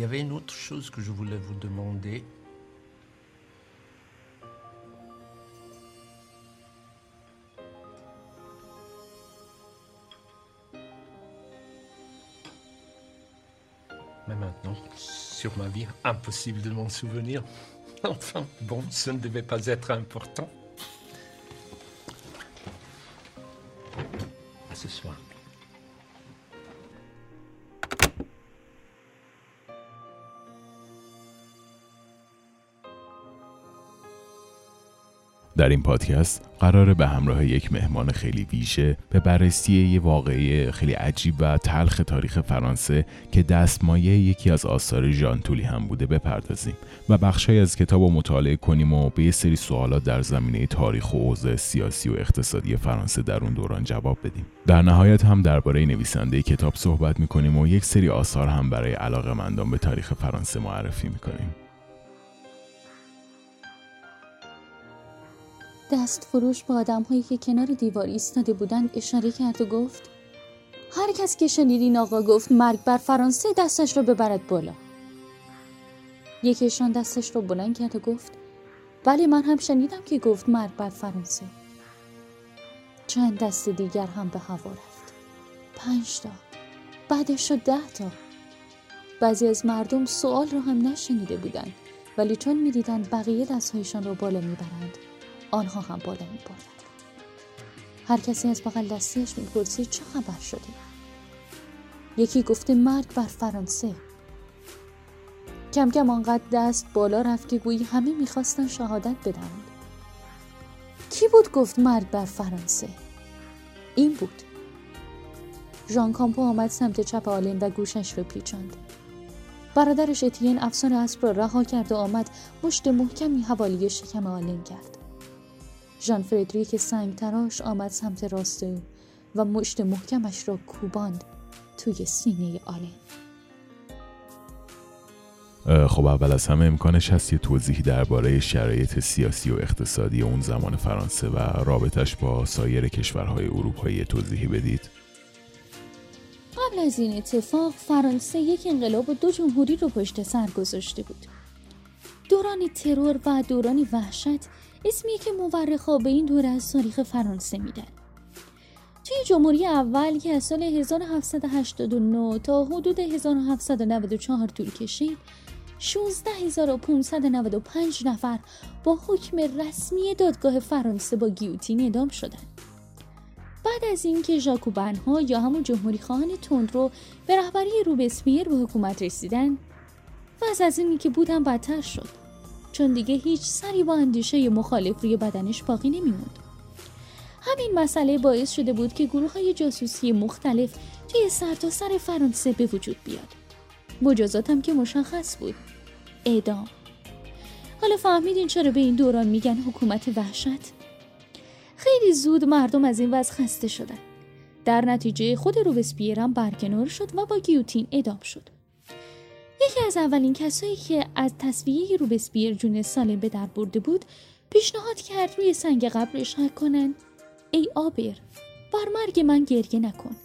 y avait une autre chose que je voulais vous demander. Mais maintenant, sur ma vie, impossible de m'en souvenir. Enfin, bon, ce ne devait pas être important. À ce soir. در این پادکست قراره به همراه یک مهمان خیلی ویژه به بررسی یه واقعی خیلی عجیب و تلخ تاریخ فرانسه که دستمایه یکی از آثار ژان تولی هم بوده بپردازیم و بخشهایی از کتاب و مطالعه کنیم و به یه سری سوالات در زمینه تاریخ و اوضاع سیاسی و اقتصادی فرانسه در اون دوران جواب بدیم. در نهایت هم درباره نویسنده کتاب صحبت می‌کنیم و یک سری آثار هم برای علاقه به تاریخ فرانسه معرفی می‌کنیم. دست فروش با آدم هایی که کنار دیوار ایستاده بودند اشاره کرد و گفت هر کس که شنیدین آقا گفت مرگ بر فرانسه دستش رو ببرد بالا. یکیشان دستش رو بلند کرد و گفت بله من هم شنیدم که گفت مرگ بر فرانسه. چند دست دیگر هم به هوا رفت. پنج تا. بعدش شد ده تا. بعضی از مردم سوال رو هم نشنیده بودند ولی چون می‌دیدند بقیه دستهایشان رو بالا می‌برند. آنها هم بالا می بردن. هر کسی از بغل دستیش می‌پرسید چه خبر شده؟ یکی گفته مرگ بر فرانسه. کم کم آنقدر دست بالا رفت که گویی همه می‌خواستن شهادت بدهند کی بود گفت مرگ بر فرانسه؟ این بود. ژان کامپو آمد سمت چپ آلن و گوشش رو پیچاند. برادرش اتین افسر اسب را رها کرد و آمد مشت محکمی حوالی شکم آلن کرد. ژان فردریک سنگ تراش آمد سمت راست او و مشت محکمش را کوباند توی سینه آلن. خب اول از همه امکانش هست یه توضیحی درباره شرایط سیاسی و اقتصادی اون زمان فرانسه و رابطش با سایر کشورهای اروپایی توضیحی بدید. قبل از این اتفاق فرانسه یک انقلاب و دو جمهوری رو پشت سر گذاشته بود. دوران ترور و دوران وحشت اسمیه که مورخا به این دوره از تاریخ فرانسه میدن توی جمهوری اول که از سال 1789 تا حدود 1794 طول کشید 16595 نفر با حکم رسمی دادگاه فرانسه با گیوتین اعدام شدند. بعد از اینکه ژاکوبن ها یا همون جمهوری خواهان تندرو به رهبری روبسپیر به حکومت رسیدن و از اینی که بودن بدتر شد. چون دیگه هیچ سری با اندیشه مخالف روی بدنش باقی نمیموند. همین مسئله باعث شده بود که گروه های جاسوسی مختلف توی سرتاسر سر فرانسه به وجود بیاد. مجازات هم که مشخص بود. اعدام. حالا فهمیدین چرا به این دوران میگن حکومت وحشت؟ خیلی زود مردم از این وضع خسته شدن. در نتیجه خود روبسپیر هم برکنار شد و با گیوتین اعدام شد. یکی از اولین کسایی که از تصویه روبسپیر جون سالم به در برده بود پیشنهاد کرد روی سنگ قبرش حک کنن ای آبر بر مرگ من گریه نکن.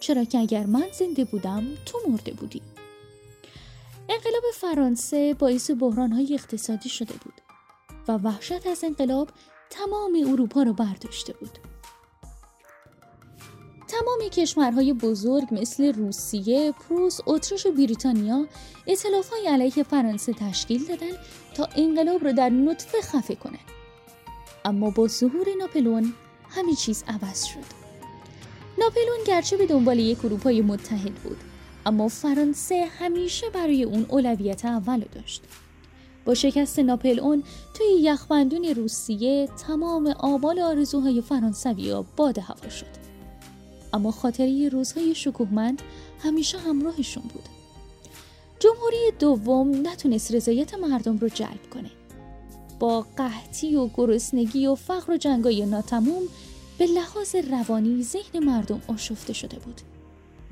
چرا که اگر من زنده بودم تو مرده بودی. انقلاب فرانسه باعث های اقتصادی شده بود و وحشت از انقلاب تمام اروپا را برداشته بود. تمام کشورهای بزرگ مثل روسیه، پروس، اتریش و بریتانیا های علیه فرانسه تشکیل دادن تا انقلاب را در نطفه خفه کنند. اما با ظهور ناپلون همه چیز عوض شد. ناپلون گرچه به دنبال یک اروپای متحد بود اما فرانسه همیشه برای اون اولویت اول داشت. با شکست ناپلئون توی یخبندون روسیه تمام آمال آرزوهای فرانسوی باد هوا شد. اما خاطره روزهای شکوهمند همیشه همراهشون بود. جمهوری دوم نتونست رضایت مردم رو جلب کنه. با قحطی و گرسنگی و فقر و جنگای ناتموم به لحاظ روانی ذهن مردم آشفته شده بود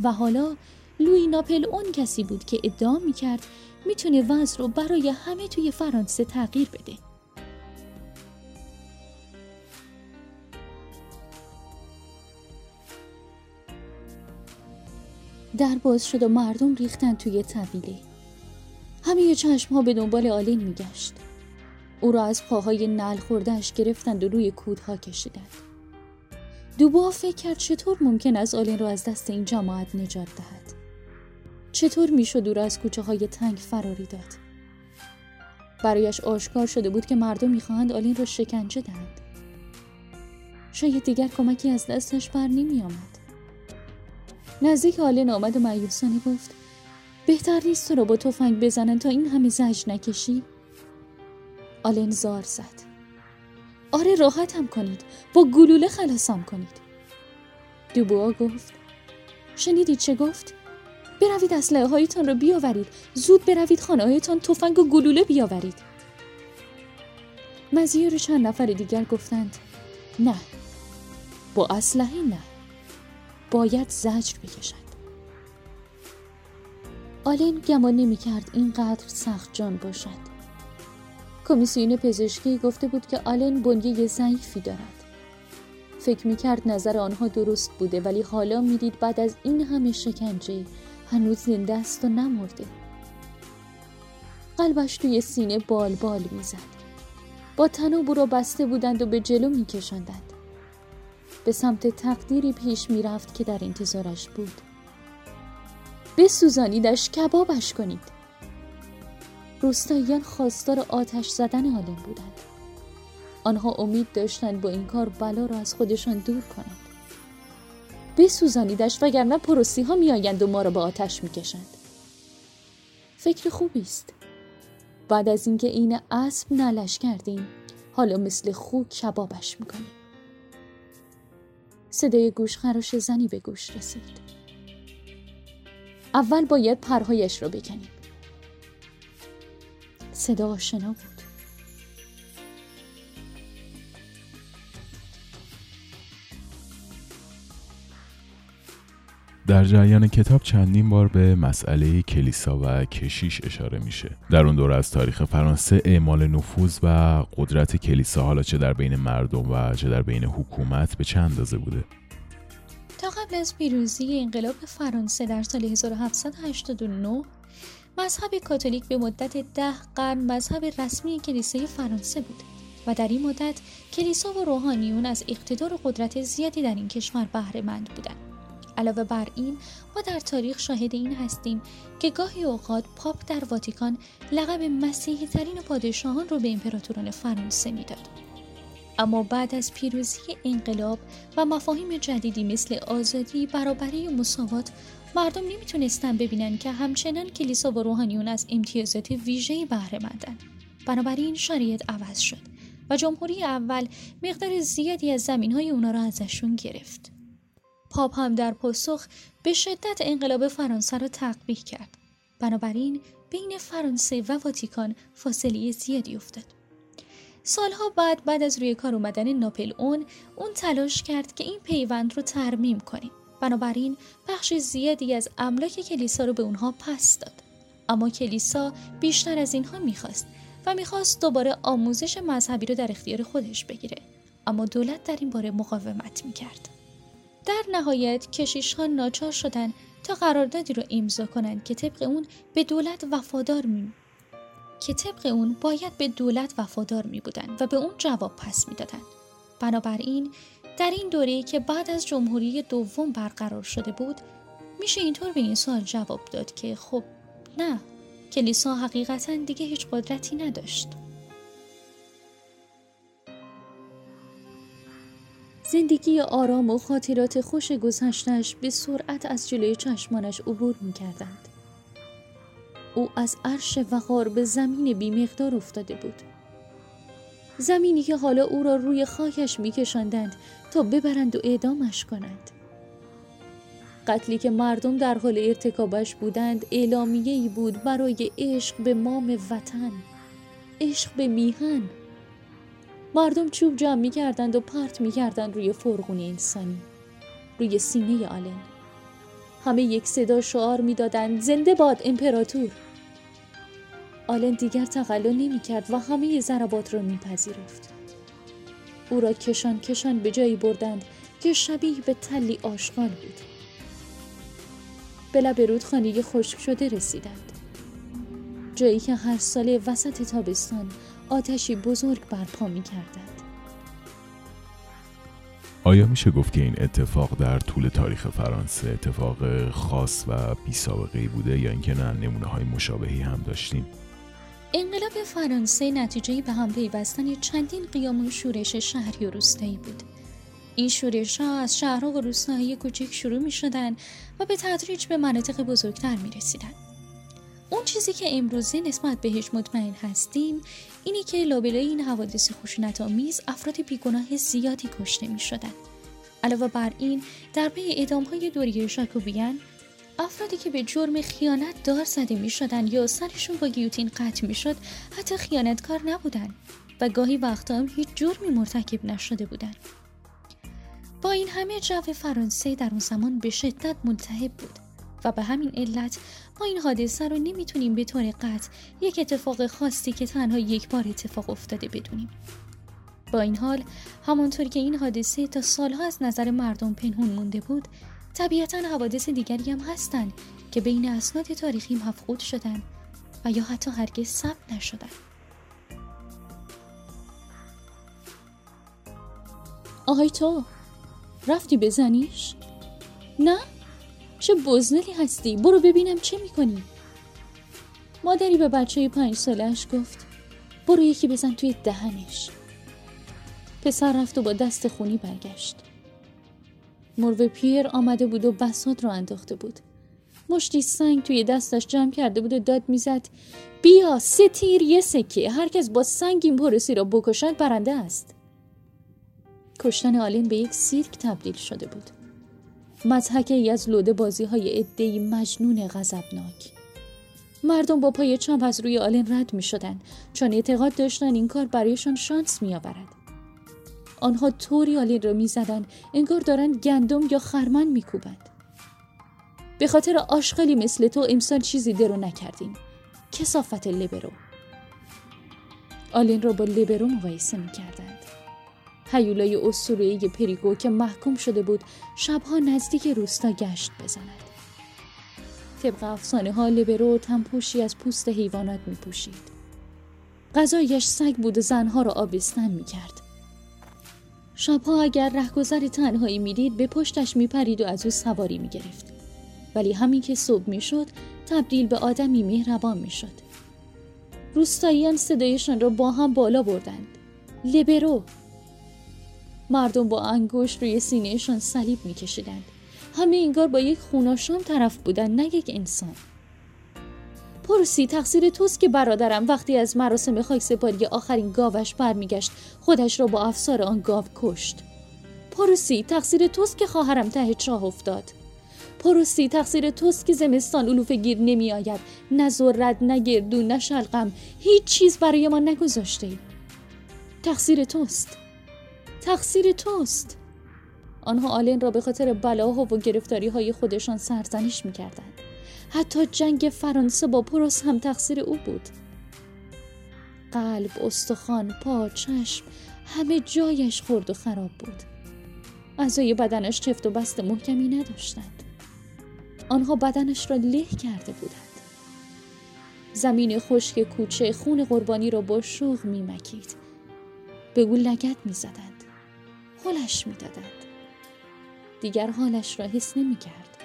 و حالا لوی ناپل اون کسی بود که ادعا می‌کرد می‌تونه وضع رو برای همه توی فرانسه تغییر بده در باز شد و مردم ریختن توی طویله همه چشم ها به دنبال آلین میگشت. او را از پاهای نل خوردهش گرفتند و روی کودها کشیدند. دوبا فکر کرد چطور ممکن است آلن را از دست این جماعت نجات دهد. چطور می‌شد او را از کوچه های تنگ فراری داد. برایش آشکار شده بود که مردم می‌خواهند آلن را شکنجه دهند. شاید دیگر کمکی از دستش بر نمی آمد. نزدیک آلن آمد و مأیوسانه گفت بهتر نیست تو را با تفنگ بزنن تا این همه زجر نکشی؟ آلن زار زد. آره راحتم کنید. با گلوله خلاصم کنید. دوبوا گفت شنیدید چه گفت؟ بروید اسلحه هایتان را بیاورید. زود بروید خانه هایتان تفنگ و گلوله بیاورید. مزیر چند نفر دیگر گفتند نه. با اسلحه نه. باید زجر بکشند آلین گمان نمی کرد اینقدر سخت جان باشد. کمیسیون پزشکی گفته بود که آلن بنیه ضعیفی دارد. فکر می کرد نظر آنها درست بوده ولی حالا می‌دید بعد از این همه شکنجه هنوز زنده است و نمرده. قلبش توی سینه بال بال می‌زد. با تناب را بسته بودند و به جلو میکشاندند. به سمت تقدیری پیش می‌رفت که در انتظارش بود. بسوزانیدش کبابش کنید. روستاییان خواستار آتش زدن آلن بودند. آنها امید داشتند با این کار بلا را از خودشان دور کنند. بسوزانیدش وگرنه پروسی ها میآیند و ما را به آتش می‌کشند. فکر خوبی است. بعد از اینکه این اسب نلش کردیم حالا مثل خوک کبابش می‌کنیم. صدای گوش خراش زنی به گوش رسید. اول باید پرهایش را بکنیم. صدا آشنا بود. در جریان کتاب چندین بار به مسئله کلیسا و کشیش اشاره میشه. در اون دوره از تاریخ فرانسه اعمال نفوذ و قدرت کلیسا حالا چه در بین مردم و چه در بین حکومت به چند اندازه بوده؟ تا قبل از پیروزی انقلاب فرانسه در سال 1789 مذهب کاتولیک به مدت ده قرن مذهب رسمی کلیسای فرانسه بود و در این مدت کلیسا و روحانیون از اقتدار و قدرت زیادی در این کشور بهره مند بودند. علاوه بر این ما در تاریخ شاهد این هستیم که گاهی اوقات پاپ در واتیکان لقب مسیحی ترین پادشاهان رو به امپراتوران فرانسه می‌داد اما بعد از پیروزی انقلاب و مفاهیم جدیدی مثل آزادی، برابری و مساوات مردم نمی‌تونستن ببینن که همچنان کلیسا و روحانیون از امتیازات ویژه‌ای بهره مندن. بنابراین شرایط عوض شد و جمهوری اول مقدار زیادی از زمین های اونا را ازشون گرفت. پاپ هم در پاسخ به شدت انقلاب فرانسه را تقبیح کرد. بنابراین بین فرانسه و واتیکان فاصله زیادی افتاد. سالها بعد بعد از روی کار اومدن ناپل اون اون تلاش کرد که این پیوند رو ترمیم کنه بنابراین بخش زیادی از املاک کلیسا رو به اونها پس داد اما کلیسا بیشتر از اینها می‌خواست و می‌خواست دوباره آموزش مذهبی رو در اختیار خودش بگیره اما دولت در این باره مقاومت می‌کرد در نهایت کشیش ها ناچار شدن تا قراردادی رو امضا کنند که طبق اون به دولت وفادار می که طبق اون باید به دولت وفادار می بودن و به اون جواب پس می دادن. بنابراین در این دوره که بعد از جمهوری دوم برقرار شده بود میشه اینطور به این سوال جواب داد که خب نه کلیسا حقیقتا دیگه هیچ قدرتی نداشت زندگی آرام و خاطرات خوش گذشتش به سرعت از جلوی چشمانش عبور می‌کردند. او از عرش وقار به زمین بیمقدار افتاده بود. زمینی که حالا او را روی خاکش میکشاندند تا ببرند و اعدامش کنند. قتلی که مردم در حال ارتکابش بودند اعلامیه ای بود برای عشق به مام وطن عشق به میهن. مردم چوب جمع می کردند و پرت می کردند روی فرغون انسانی روی سینه آلن همه یک صدا شعار می‌دادند زنده باد امپراتور آلن دیگر تقلا نمی کرد و همه ضربات را میپذیرفت. او را کشان کشان به جایی بردند که شبیه به تلی آشغال بود. به لب رودخانه خشک شده رسیدند. جایی که هر ساله وسط تابستان آتشی بزرگ برپا می کردند. آیا میشه گفت که این اتفاق در طول تاریخ فرانسه اتفاق خاص و بی سابقه بوده یا اینکه نه نمونه های مشابهی هم داشتیم؟ انقلاب فرانسه نتیجه به هم پیوستن چندین قیام و شورش شهری و روستایی بود. این شورش ها از شهرها و روستاهای کوچک شروع می شدن و به تدریج به مناطق بزرگتر می رسیدن. اون چیزی که امروزه نسبت بهش مطمئن هستیم اینه که لابلای این حوادث خشونت آمیز افراد بیگناه زیادی کشته می شدن. علاوه بر این در پی اعدام های دوری شاکوبیان افرادی که به جرم خیانت دار زده می شدن یا سرشون با گیوتین قطع می شد حتی خیانتکار نبودن و گاهی وقتا هم هیچ جرمی مرتکب نشده بودن. با این همه جو فرانسه در اون زمان به شدت ملتهب بود و به همین علت ما این حادثه رو نمی‌تونیم به طور قطع یک اتفاق خاصی که تنها یک بار اتفاق افتاده بدونیم. با این حال همانطور که این حادثه تا سالها از نظر مردم پنهون مونده بود طبیعتا حوادث دیگری هم هستند که بین اسناد تاریخی مفقود شدن و یا حتی هرگز ثبت نشدن آهای تو رفتی بزنیش؟ نه؟ چه بزنلی هستی؟ برو ببینم چه می‌کنی؟ مادری به بچه پنج سالش گفت برو یکی بزن توی دهنش. پسر رفت و با دست خونی برگشت. مرو پیر آمده بود و بسات را انداخته بود. مشتی سنگ توی دستش جمع کرده بود و داد می‌زد بیا سه تیر یه سکه هر کس با سنگ این پرسی را بکشد برنده است. کشتن آلن به یک سیرک تبدیل شده بود. مضحکه ای از لوده بازی های عده‌ای مجنون غضبناک مردم با پای چپ از روی آلن رد می شدن چون اعتقاد داشتن این کار برایشان شانس می آورد. آنها طوری آلین را می زدن انگار دارند گندم یا خرمن می کوبند. به خاطر آشغالی مثل تو امسال چیزی درو نکردیم. کثافت لبرو. آلن را با لبرو مقایسه می کردند. هیولای اسطوره‌ای پریگو که محکوم شده بود شبها نزدیک روستا گشت بزند. طبق افسانه ها لبرو تنپوشی از پوست حیوانات می پوشید. غذایش سگ بود و زنها را آبستن می کرد. شبها اگر رهگذر تنهایی می‌دید به پشتش میپرید و از او سواری می‌گرفت ولی همین که صبح می‌شد تبدیل به آدمی مهربان می‌شد روستاییان صدایشان را با هم بالا بردند لبرو مردم با انگشت روی سینهشان صلیب میکشیدند. همه انگار با یک خوناشام طرف بودن نه یک انسان. پرسی تقصیر توست که برادرم وقتی از مراسم خاک سپاری آخرین گاوش برمیگشت خودش را با افسار آن گاو کشت. پرسی تقصیر توست که خواهرم ته چاه افتاد. پرسی تقصیر توست که زمستان علوف گیر نمی آید نه ذرت نه گردون نه شلقم هیچ چیز برای ما نگذاشته تقصیر توست. تقصیر توست. آنها آلن را به خاطر بلاها و گرفتاری های خودشان سرزنش می کردند. حتی جنگ فرانسه با پروس هم تقصیر او بود. قلب، استخوان، پا، چشم همه جایش خورد و خراب بود. اعضای بدنش چفت و بست محکمی نداشتند. آنها بدنش را له کرده بودند. زمین خشک کوچه خون قربانی را با شوق میمکید. به او لگت می‌زدند. حالش می‌دادند. دیگر حالش را حس نمی‌کرد.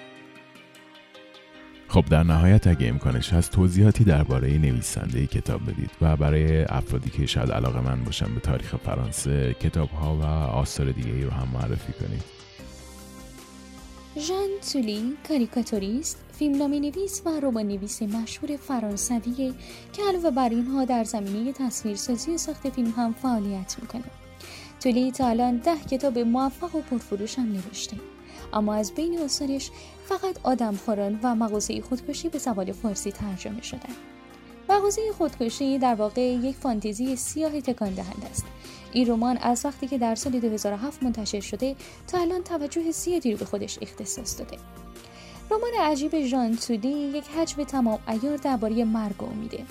خب در نهایت اگه امکانش هست توضیحاتی درباره نویسنده کتاب بدید و برای افرادی که شاید علاقه من باشن به تاریخ فرانسه کتاب ها و آثار دیگه ای رو هم معرفی کنید. ژان تولی کاریکاتوریست فیلمنامه نویس و رمان نویس مشهور فرانسویه که علاوه بر اینها در زمینه تصویرسازی و ساخت فیلم هم فعالیت می‌کنه تولی تا الان ده کتاب موفق و پرفروش هم نوشته. اما از بین آثارش فقط آدمخوران و مغازه خودکشی به زبان فارسی ترجمه شدن. مغازه خودکشی در واقع یک فانتزی سیاه تکان دهنده است. این رمان از وقتی که در سال 2007 منتشر شده تا الان توجه زیادی رو به خودش اختصاص داده. رمان عجیب ژان تودی یک حجم تمام ایار درباره مرگ و امیده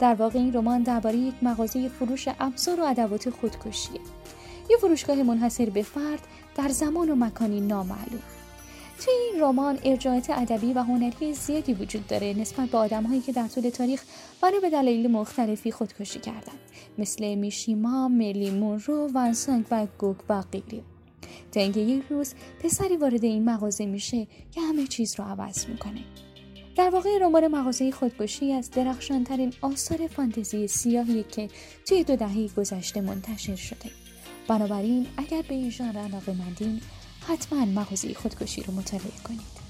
در واقع این رمان درباره یک مغازه فروش ابزار و ادوات خودکشیه. یه فروشگاه منحصر به فرد در زمان و مکانی نامعلوم. توی این رمان ارجاعات ادبی و هنری زیادی وجود داره نسبت به آدمهایی که در طول تاریخ برای به دلایل مختلفی خودکشی کردند. مثل میشیما، ملی مونرو، ونسانگ و گوگ و غیره. تا اینکه یک روز پسری وارد این مغازه میشه که همه چیز رو عوض می‌کنه. در واقع رمان مغازه خودکشی از درخشانترین آثار فانتزی سیاهی که توی دو دهه گذشته منتشر شده. بنابراین اگر به این ژانر علاقه مندین حتما مغازه خودکشی رو مطالعه کنید.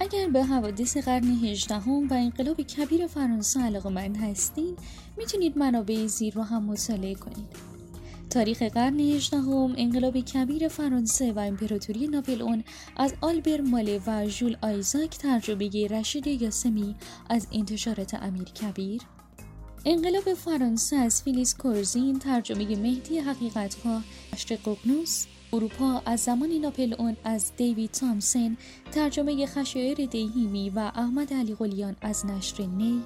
اگر به حوادث قرن هجدهم و انقلاب کبیر فرانسه علاقه من هستین می‌تونید منابع زیر رو هم مطالعه کنید. تاریخ قرن هجدهم انقلاب کبیر فرانسه و امپراتوری ناپلئون از آلبر ماله و ژول آیزاک ترجمه رشید یاسمی از انتشارات امیر کبیر انقلاب فرانسه از فیلیس کورزین ترجمه مهدی حقیقتها نشر ققنوس اروپا از زمان ناپلئون از دیوید تامسن ترجمه خشایر دیهیمی و احمد علی قلیان از نشر نی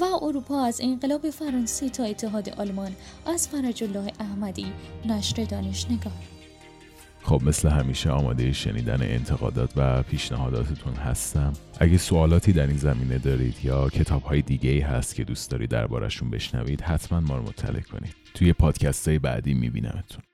و اروپا از انقلاب فرانسه تا اتحاد آلمان از فرج الله احمدی نشر دانشنگار. خب مثل همیشه آماده شنیدن انتقادات و پیشنهاداتتون هستم. اگه سوالاتی در این زمینه دارید یا کتاب های دیگه ای هست که دوست دارید دربارشون بشنوید حتما ما رو مطلع کنید. توی پادکست های بعدی میبینمتون.